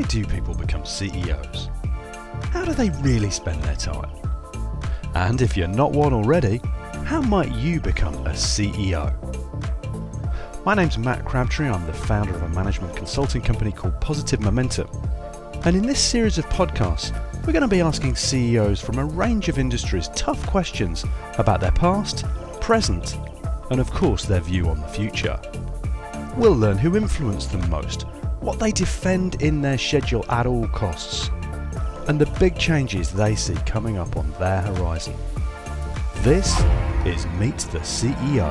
Why do people become CEOs? How do they really spend their time? And if you're not one already, how might you become a CEO? My name's Matt Crabtree, I'm the founder of a management consulting company called Positive Momentum. And in this series of podcasts, we're going to be asking CEOs from a range of industries tough questions about their past, present, and of course their view on the future. We'll learn who influenced them most, what they defend in their schedule at all costs, and the big changes they see coming up on their horizon. This is Meet the CEO.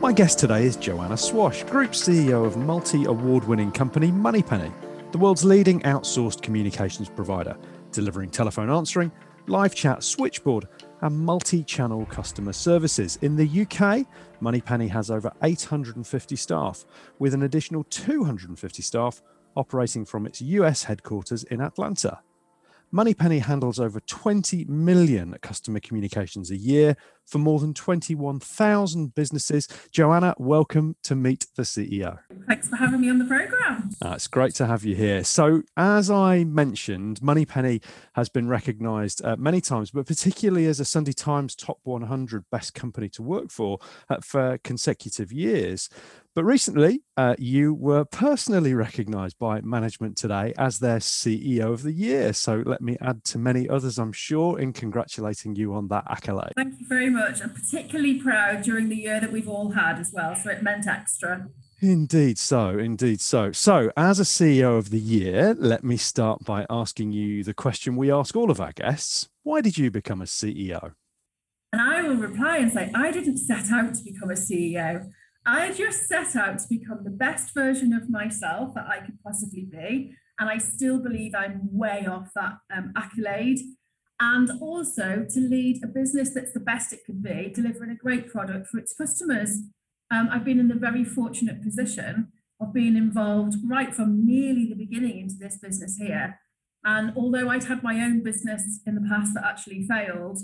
My guest today is Joanna Swash, Group CEO of multi award winning company Moneypenny, the world's leading outsourced communications provider, delivering telephone answering, live chat, switchboard, and multi channel customer services. In the UK, Moneypenny has over 850 staff, with an additional 250 staff operating from its US headquarters in Atlanta. Moneypenny handles over 20 million customer communications a year for more than 21,000 businesses. Joanna, welcome to Meet the CEO. Thanks for having me on the program. Uh, it's great to have you here. So, as I mentioned, Moneypenny has been recognized uh, many times, but particularly as a Sunday Times top 100 best company to work for uh, for consecutive years. But recently, uh, you were personally recognized by management today as their CEO of the year. So let me add to many others, I'm sure, in congratulating you on that accolade. Thank you very much. I'm particularly proud during the year that we've all had as well. So it meant extra. Indeed so, indeed so. So, as a CEO of the year, let me start by asking you the question we ask all of our guests Why did you become a CEO? And I will reply and say, I didn't set out to become a CEO. I just set out to become the best version of myself that I could possibly be. And I still believe I'm way off that um, accolade. And also to lead a business that's the best it could be, delivering a great product for its customers. Um, I've been in the very fortunate position of being involved right from nearly the beginning into this business here. And although I'd had my own business in the past that actually failed,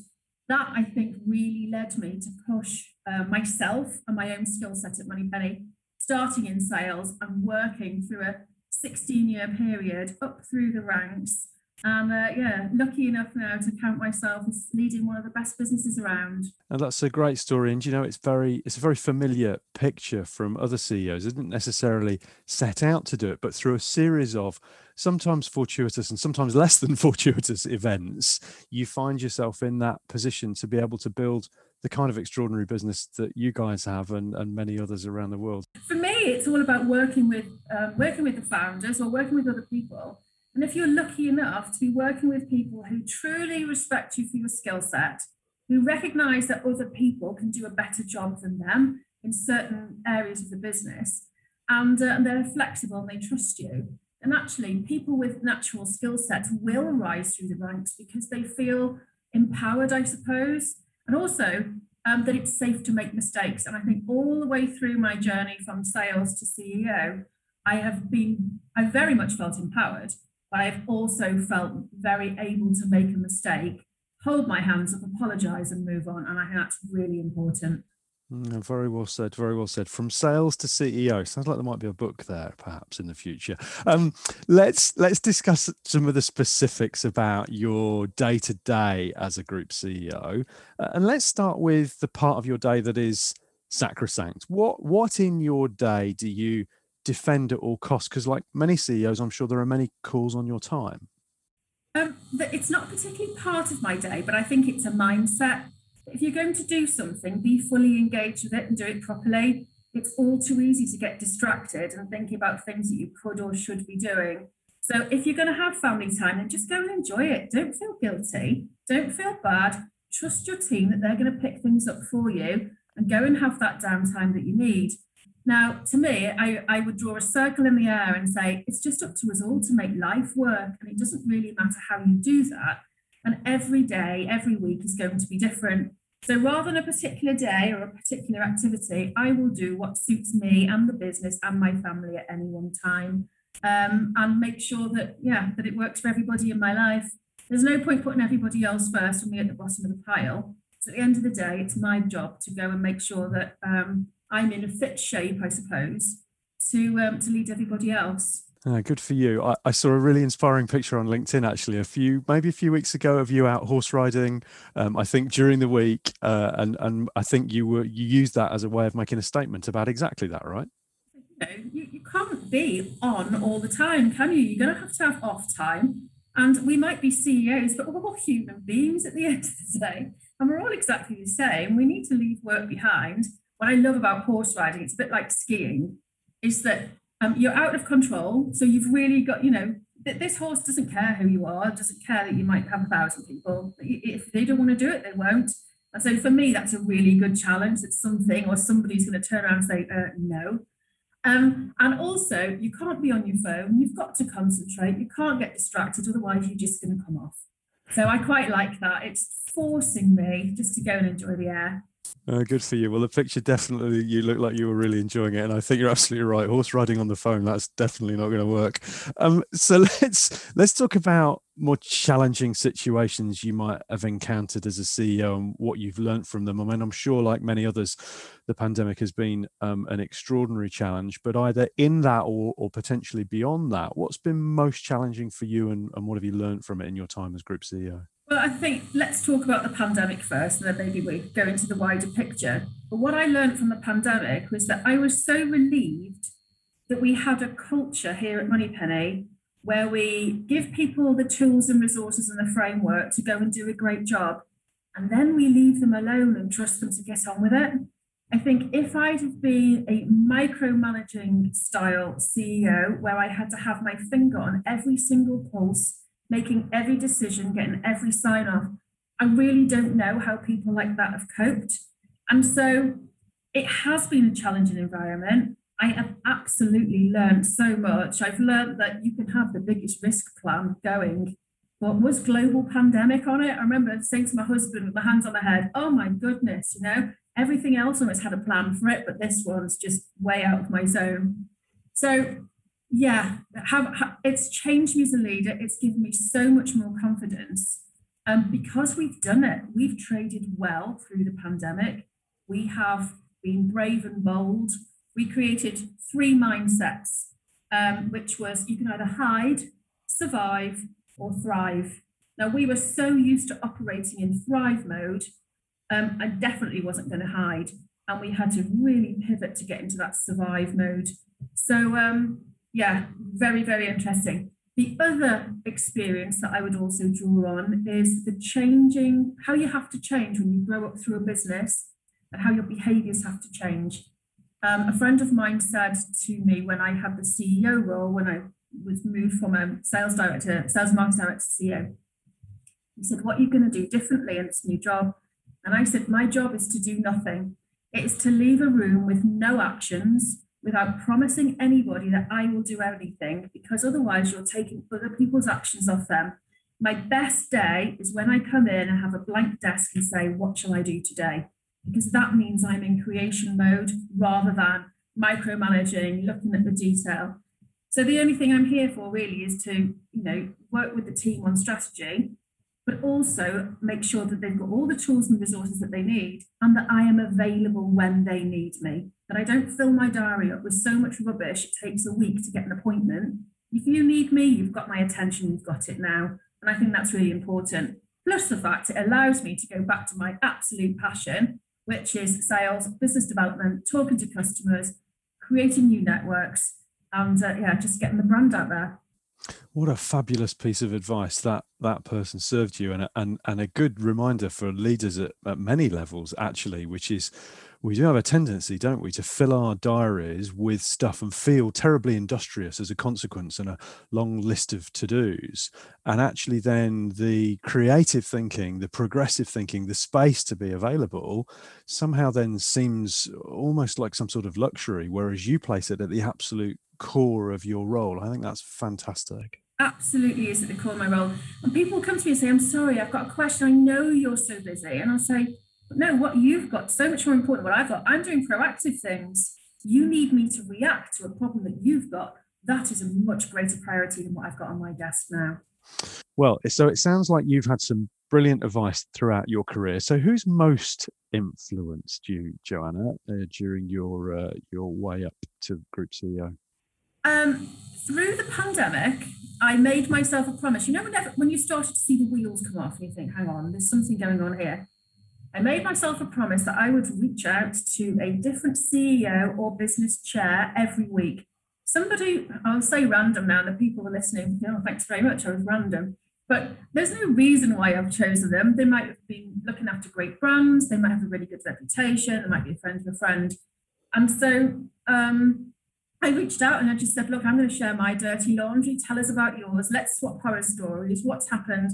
that I think really led me to push uh, myself and my own skill set at Moneypenny, starting in sales and working through a 16 year period up through the ranks and uh, yeah, lucky enough now to count myself as leading one of the best businesses around. And that's a great story. And you know, it's very it's a very familiar picture from other CEOs. They didn't necessarily set out to do it, but through a series of sometimes fortuitous and sometimes less than fortuitous events, you find yourself in that position to be able to build the kind of extraordinary business that you guys have and, and many others around the world. For me, it's all about working with um, working with the founders or working with other people and if you're lucky enough to be working with people who truly respect you for your skill set, who recognize that other people can do a better job than them in certain areas of the business, and, uh, they're flexible and they trust you. And actually, people with natural skill sets will rise through the ranks because they feel empowered, I suppose, and also um, that it's safe to make mistakes. And I think all the way through my journey from sales to CEO, I have been, I very much felt empowered but I've also felt very able to make a mistake, hold my hands up, apologize, and move on. And I think that's really important. Mm, very well said. Very well said. From sales to CEO. Sounds like there might be a book there, perhaps in the future. Um, let's let's discuss some of the specifics about your day to day as a group CEO, uh, and let's start with the part of your day that is sacrosanct. What what in your day do you defend at all costs? Because, like many CEOs, I'm sure there are many calls on your time. Um, it's not particularly part of my day, but I think it's a mindset. If you're going to do something, be fully engaged with it and do it properly. It's all too easy to get distracted and thinking about things that you could or should be doing. So if you're going to have family time, then just go and enjoy it. Don't feel guilty. Don't feel bad. Trust your team that they're going to pick things up for you and go and have that downtime that you need. Now, to me, I, I would draw a circle in the air and say it's just up to us all to make life work. And it doesn't really matter how you do that. And every day, every week is going to be different. So rather than a particular day or a particular activity, I will do what suits me and the business and my family at any one time. Um, and make sure that, yeah, that it works for everybody in my life. There's no point putting everybody else first and me at the bottom of the pile. So at the end of the day, it's my job to go and make sure that um, I'm in a fit shape, I suppose, to um, to lead everybody else. Uh, good for you. I, I, saw a really inspiring picture on LinkedIn actually a few maybe a few weeks ago of you out horse riding. Um, I think during the week, uh, and and I think you were you used that as a way of making a statement about exactly that, right? You know, you, you can't be on all the time, can you? You're going to have to have off time. And we might be CEOs, but we're all human beings at the end of the day. And we're all exactly the same. We need to leave work behind. What I love about horse riding, it's a bit like skiing, is that um, you're out of control. So you've really got, you know, th- this horse doesn't care who you are, doesn't care that you might have a thousand people. If they don't want to do it, they won't. And so for me, that's a really good challenge It's something or somebody's going to turn around and say, uh, no. Um, and also, you can't be on your phone. You've got to concentrate. You can't get distracted, otherwise, you're just going to come off. So I quite like that. It's forcing me just to go and enjoy the air. Uh, good for you. Well, the picture definitely you look like you were really enjoying it, and I think you're absolutely right. Horse riding on the phone that's definitely not going to work. Um, so let's let's talk about more challenging situations you might have encountered as a CEO and what you've learned from them. I mean, I'm sure, like many others, the pandemic has been um, an extraordinary challenge. But either in that or, or potentially beyond that, what's been most challenging for you, and, and what have you learned from it in your time as Group CEO? Well, I think let's talk about the pandemic first, and then maybe we go into the wider picture. But what I learned from the pandemic was that I was so relieved that we had a culture here at Moneypenny where we give people the tools and resources and the framework to go and do a great job, and then we leave them alone and trust them to get on with it. I think if I'd have been a micromanaging style CEO where I had to have my finger on every single pulse making every decision, getting every sign off. I really don't know how people like that have coped. And so it has been a challenging environment. I have absolutely learned so much. I've learned that you can have the biggest risk plan going. But was global pandemic on it? I remember saying to my husband with my hands on my head, oh my goodness, you know, everything else almost had a plan for it, but this one's just way out of my zone. So yeah, have, have, it's changed me as a leader. It's given me so much more confidence. Um, because we've done it, we've traded well through the pandemic. We have been brave and bold. We created three mindsets, um, which was you can either hide, survive, or thrive. Now, we were so used to operating in thrive mode, um, I definitely wasn't going to hide. And we had to really pivot to get into that survive mode. So, um, yeah, very, very interesting. The other experience that I would also draw on is the changing, how you have to change when you grow up through a business and how your behaviors have to change. Um, a friend of mine said to me when I had the CEO role, when I was moved from a sales director, sales marketing director to CEO, he said, What are you going to do differently in this new job? And I said, My job is to do nothing. It is to leave a room with no actions without promising anybody that I will do anything, because otherwise you're taking other people's actions off them. My best day is when I come in and have a blank desk and say, What shall I do today? Because that means I'm in creation mode rather than micromanaging, looking at the detail. So the only thing I'm here for really is to, you know, work with the team on strategy, but also make sure that they've got all the tools and resources that they need and that I am available when they need me that I don't fill my diary up with so much rubbish, it takes a week to get an appointment. If you need me, you've got my attention, you've got it now. And I think that's really important. Plus the fact it allows me to go back to my absolute passion, which is sales, business development, talking to customers, creating new networks, and uh, yeah, just getting the brand out there. What a fabulous piece of advice that that person served you, and a, and and a good reminder for leaders at, at many levels, actually, which is we do have a tendency, don't we, to fill our diaries with stuff and feel terribly industrious as a consequence and a long list of to dos. And actually, then the creative thinking, the progressive thinking, the space to be available somehow then seems almost like some sort of luxury, whereas you place it at the absolute core of your role. I think that's fantastic absolutely is at the core of my role. And people come to me and say, I'm sorry, I've got a question. I know you're so busy. And I'll say, no, what you've got so much more important. What I've got, I'm doing proactive things. You need me to react to a problem that you've got. That is a much greater priority than what I've got on my desk now. Well, so it sounds like you've had some brilliant advice throughout your career. So, who's most influenced you, Joanna, uh, during your uh, your way up to group CEO? Um, through the pandemic, I made myself a promise. You know, whenever when you started to see the wheels come off, and you think, "Hang on, there's something going on here." I made myself a promise that I would reach out to a different CEO or business chair every week. Somebody, I'll say random now, the people are listening, oh, thanks very much, I was random. But there's no reason why I've chosen them. They might have been looking after great brands, they might have a really good reputation, they might be a friend of a friend. And so um, I reached out and I just said, look, I'm going to share my dirty laundry. Tell us about yours. Let's swap horror stories. What's happened?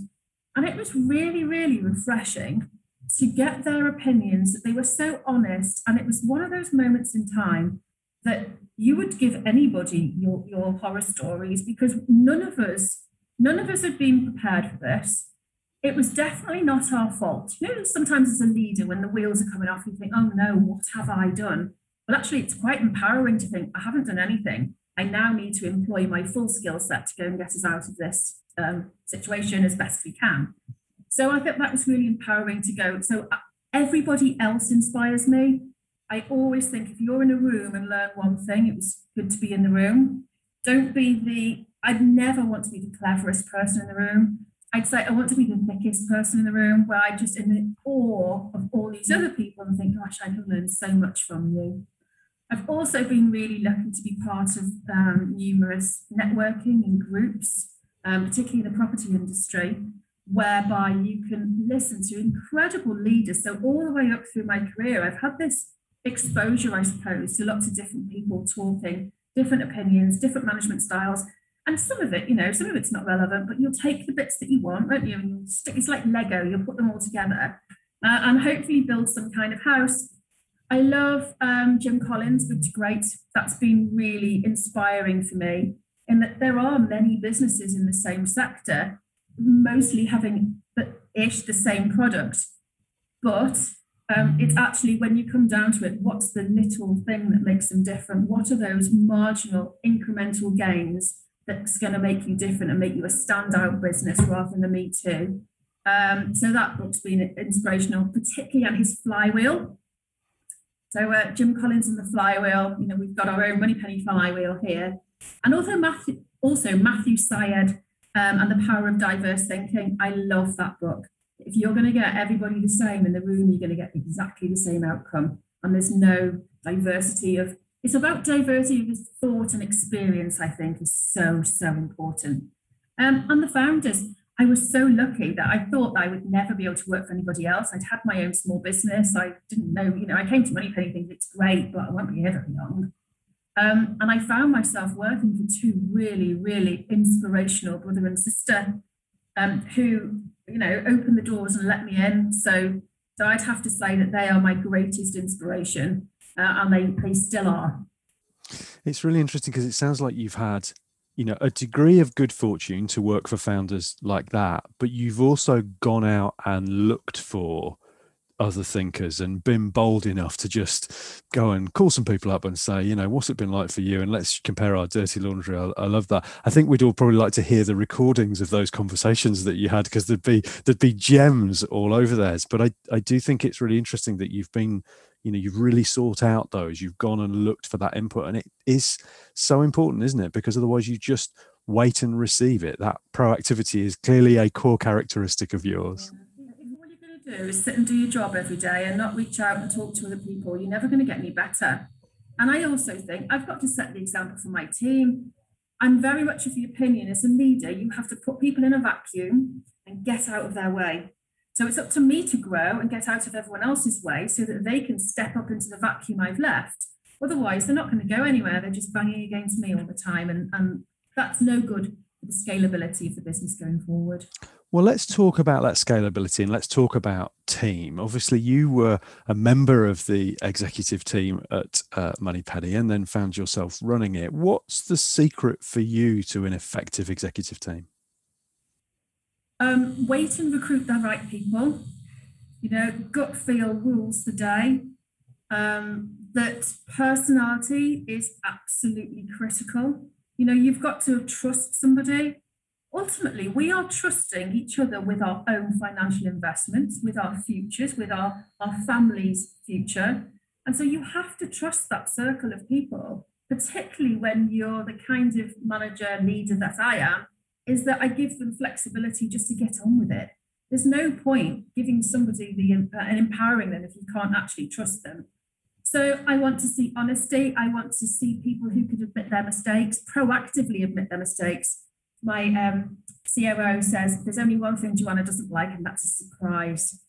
And it was really, really refreshing to get their opinions, that they were so honest. And it was one of those moments in time that you would give anybody your, your horror stories because none of us, none of us had been prepared for this. It was definitely not our fault. You know, sometimes as a leader, when the wheels are coming off, you think, oh no, what have I done? Well, actually, it's quite empowering to think, I haven't done anything. I now need to employ my full skill set to go and get us out of this um, situation as best we can. So I think that was really empowering to go. So uh, everybody else inspires me. I always think if you're in a room and learn one thing, it was good to be in the room. Don't be the, I'd never want to be the cleverest person in the room. I'd say I want to be the thickest person in the room where I'm just in awe of all these other people and think, gosh, I can learn so much from you. I've also been really lucky to be part of um, numerous networking and groups, um, particularly in the property industry, whereby you can listen to incredible leaders. So, all the way up through my career, I've had this exposure, I suppose, to lots of different people talking, different opinions, different management styles. And some of it, you know, some of it's not relevant, but you'll take the bits that you want, won't you? And you'll stick, it's like Lego, you'll put them all together uh, and hopefully build some kind of house. I love um, Jim Collins, which is great. That's been really inspiring for me in that there are many businesses in the same sector mostly having the ish the same product, but um, it's actually when you come down to it, what's the little thing that makes them different? What are those marginal incremental gains that's going to make you different and make you a standout business rather than a me too? Um, so that book's been inspirational, particularly on his flywheel. So uh, Jim Collins and the flywheel, you know, we've got our own Moneypenny flywheel here, and also Matthew, also Matthew Syed um, and the power of diverse thinking. I love that book. If you're going to get everybody the same in the room, you're going to get exactly the same outcome. And there's no diversity of, it's about diversity of thought and experience, I think, is so, so important. Um, and the founders, I was so lucky that I thought that I would never be able to work for anybody else. I'd had my own small business. I didn't know, you know, I came to Moneypenny thinking it's great, but I won't be here very long. Um, and I found myself working for two really, really inspirational brother and sister um, who, you know, opened the doors and let me in. So, so I'd have to say that they are my greatest inspiration, uh, and they they still are. It's really interesting because it sounds like you've had, you know, a degree of good fortune to work for founders like that, but you've also gone out and looked for other thinkers and been bold enough to just go and call some people up and say, you know, what's it been like for you? And let's compare our dirty laundry. I, I love that. I think we'd all probably like to hear the recordings of those conversations that you had because there'd be there'd be gems all over theirs. But I I do think it's really interesting that you've been you know you've really sought out those you've gone and looked for that input and it is so important isn't it because otherwise you just wait and receive it that proactivity is clearly a core characteristic of yours yeah do is sit and do your job every day and not reach out and talk to other people, you're never going to get any better. And I also think I've got to set the example for my team. I'm very much of the opinion as a leader, you have to put people in a vacuum and get out of their way. So it's up to me to grow and get out of everyone else's way so that they can step up into the vacuum I've left. Otherwise, they're not going to go anywhere. They're just banging against me all the time. And, and that's no good for the scalability of the business going forward. Well, let's talk about that scalability and let's talk about team. Obviously, you were a member of the executive team at uh, Moneypenny and then found yourself running it. What's the secret for you to an effective executive team? Um, wait and recruit the right people. You know, gut feel rules the day. Um, that personality is absolutely critical. You know, you've got to trust somebody ultimately we are trusting each other with our own financial investments, with our futures, with our, our family's future. And so you have to trust that circle of people, particularly when you're the kind of manager, leader that I am, is that I give them flexibility just to get on with it. There's no point giving somebody the uh, and empowering them if you can't actually trust them. So I want to see honesty. I want to see people who could admit their mistakes, proactively admit their mistakes, my um, COO says there's only one thing Joanna doesn't like, and that's a surprise.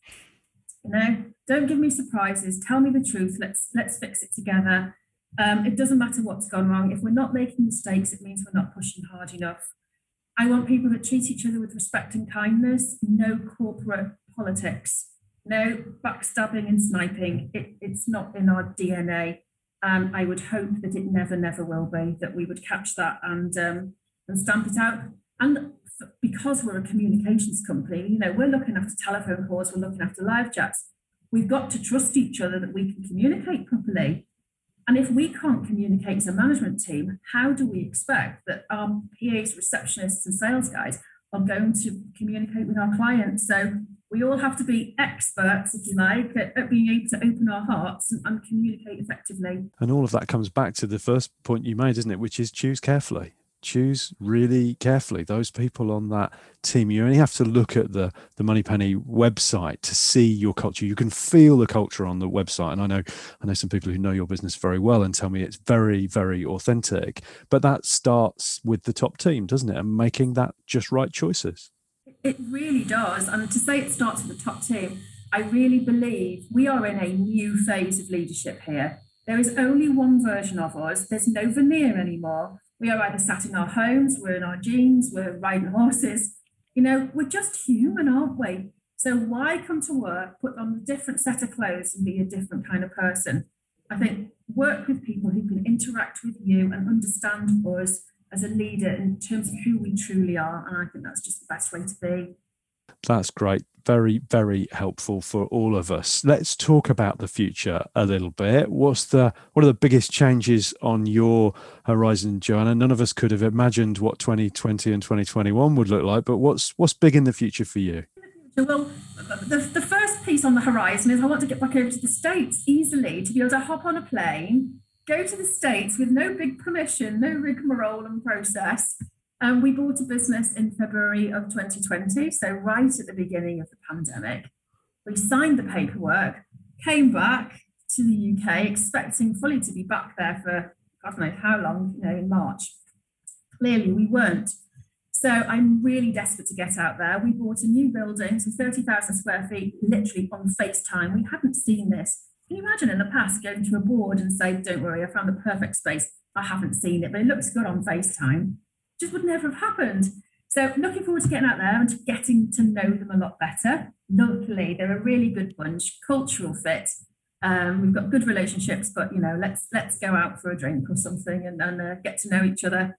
You know, don't give me surprises. Tell me the truth. Let's let's fix it together. Um, it doesn't matter what's gone wrong. If we're not making mistakes, it means we're not pushing hard enough. I want people that treat each other with respect and kindness. No corporate politics. No backstabbing and sniping. It, it's not in our DNA. And I would hope that it never, never will be. That we would catch that and um, and stamp it out. And because we're a communications company, you know, we're looking after telephone calls, we're looking after live chats. We've got to trust each other that we can communicate properly. And if we can't communicate as a management team, how do we expect that our PAs, receptionists, and sales guys are going to communicate with our clients? So we all have to be experts, if you like, at, at being able to open our hearts and, and communicate effectively. And all of that comes back to the first point you made, isn't it? Which is choose carefully choose really carefully. Those people on that team you only have to look at the the moneypenny website to see your culture. You can feel the culture on the website. And i know i know some people who know your business very well and tell me it's very very authentic but that starts with the top team doesn't it? And making that just right choices. It really does. And to say it starts with the top team i really believe we are in a new phase of leadership here. There is only one version of us. There's no veneer anymore we are either sat in our homes, we're in our jeans, we're riding horses. You know, we're just human, aren't we? So why come to work, put on a different set of clothes and be a different kind of person? I think work with people who can interact with you and understand us as a leader in terms of who we truly are. And I think that's just the best way to be. That's great. Very, very helpful for all of us. Let's talk about the future a little bit. What's the what are the biggest changes on your horizon, Joanna? None of us could have imagined what 2020 and 2021 would look like, but what's what's big in the future for you? Well, the, the first piece on the horizon is I want to get back over to the States easily to be able to hop on a plane, go to the States with no big permission, no rigmarole and process, um, we bought a business in February of 2020, so right at the beginning of the pandemic. We signed the paperwork, came back to the UK, expecting fully to be back there for God knows how long, you know, in March. Clearly, we weren't. So I'm really desperate to get out there. We bought a new building, so 30,000 square feet, literally on FaceTime. We hadn't seen this. Can you imagine in the past going to a board and say, don't worry, I found the perfect space. I haven't seen it, but it looks good on FaceTime just would never have happened. So looking forward to getting out there and getting to know them a lot better. Luckily, they're a really good bunch, cultural fit. Um, we've got good relationships, but you know, let's let's go out for a drink or something and, and uh, get to know each other.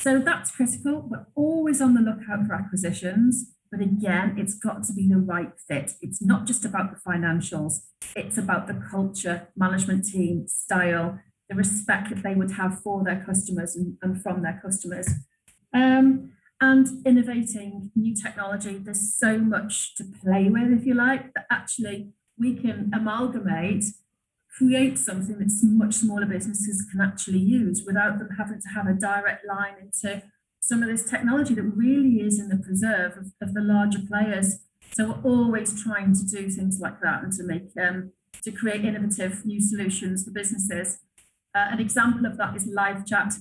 So that's critical. We're always on the lookout for acquisitions, but again, it's got to be the right fit. It's not just about the financials; it's about the culture, management team, style, the respect that they would have for their customers and, and from their customers. Um, and innovating new technology, there's so much to play with, if you like, that actually we can amalgamate, create something that much smaller businesses can actually use without them having to have a direct line into some of this technology that really is in the preserve of, of the larger players. So we're always trying to do things like that and to make um, to create innovative new solutions for businesses. Uh, an example of that is live chat.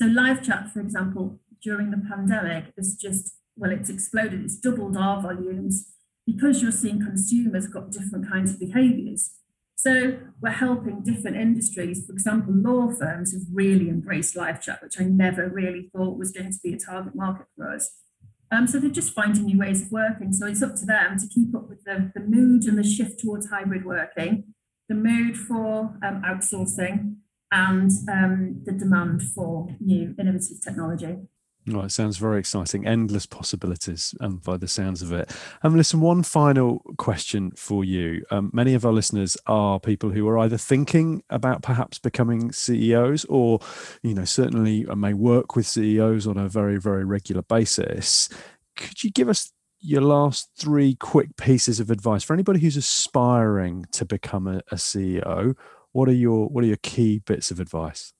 So live chat, for example, during the pandemic has just, well, it's exploded. It's doubled our volumes because you're seeing consumers got different kinds of behaviors. So we're helping different industries. For example, law firms have really embraced live chat, which I never really thought was going to be a target market for us. Um, so they're just finding new ways of working. So it's up to them to keep up with the, the mood and the shift towards hybrid working, the mood for um, outsourcing, and um, the demand for new innovative technology. Oh, it sounds very exciting. Endless possibilities, um, by the sounds of it. And um, listen, one final question for you. Um, many of our listeners are people who are either thinking about perhaps becoming CEOs, or you know, certainly may work with CEOs on a very, very regular basis. Could you give us your last three quick pieces of advice for anybody who's aspiring to become a, a CEO? What are your What are your key bits of advice?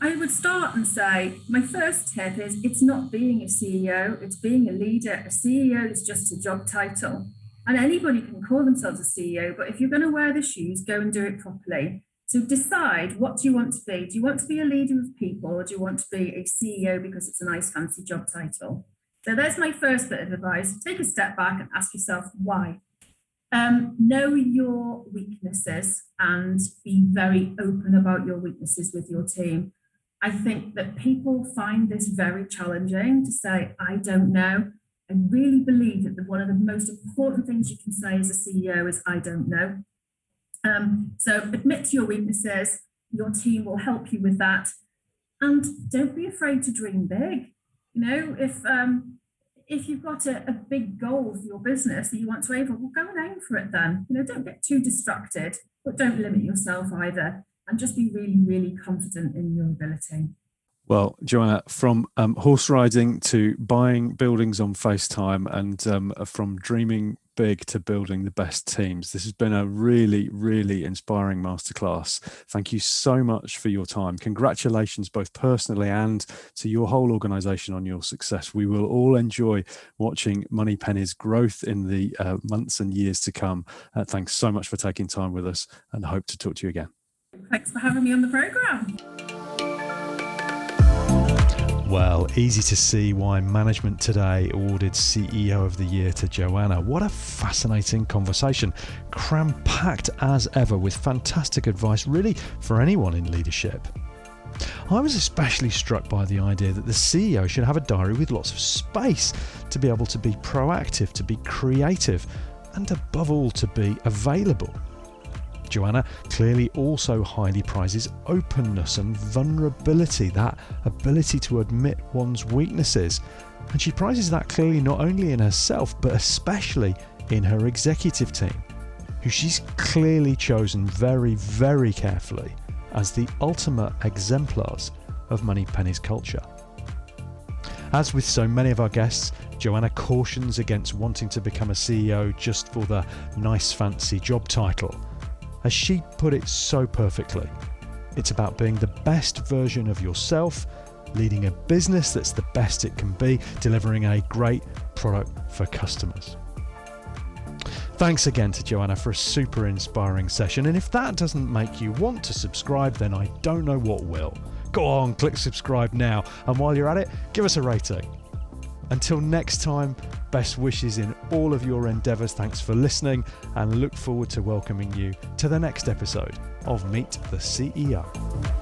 I would start and say my first tip is it's not being a CEO, it's being a leader. A CEO is just a job title. And anybody can call themselves a CEO, but if you're going to wear the shoes, go and do it properly. So decide what do you want to be? Do you want to be a leader of people or do you want to be a CEO because it's a nice fancy job title? So there's my first bit of advice. Take a step back and ask yourself why. Um, know your weaknesses and be very open about your weaknesses with your team. I think that people find this very challenging to say, I don't know. I really believe that the, one of the most important things you can say as a CEO is, I don't know. Um, so admit to your weaknesses. Your team will help you with that. And don't be afraid to dream big. You know, if um, if you've got a, a, big goal for your business that you want to aim for, well, go and aim for it then. You know, don't get too distracted, but don't limit yourself either. And just be really, really confident in your ability. Well, Joanna, from um, horse riding to buying buildings on FaceTime and um, from dreaming big to building the best teams. This has been a really, really inspiring masterclass. Thank you so much for your time. Congratulations, both personally and to your whole organization on your success. We will all enjoy watching Moneypenny's growth in the uh, months and years to come. Uh, thanks so much for taking time with us and hope to talk to you again. Thanks for having me on the program. Well, easy to see why Management Today awarded CEO of the Year to Joanna. What a fascinating conversation, cram packed as ever with fantastic advice, really, for anyone in leadership. I was especially struck by the idea that the CEO should have a diary with lots of space to be able to be proactive, to be creative, and above all, to be available. Joanna clearly also highly prizes openness and vulnerability, that ability to admit one's weaknesses. And she prizes that clearly not only in herself, but especially in her executive team, who she's clearly chosen very, very carefully as the ultimate exemplars of Moneypenny's culture. As with so many of our guests, Joanna cautions against wanting to become a CEO just for the nice fancy job title as she put it so perfectly, it's about being the best version of yourself, leading a business that's the best it can be, delivering a great product for customers. Thanks again to Joanna for a super inspiring session. And if that doesn't make you want to subscribe, then I don't know what will. Go on, click subscribe now. And while you're at it, give us a rating. Until next time, best wishes in all of your endeavours. Thanks for listening and look forward to welcoming you to the next episode of Meet the CEO.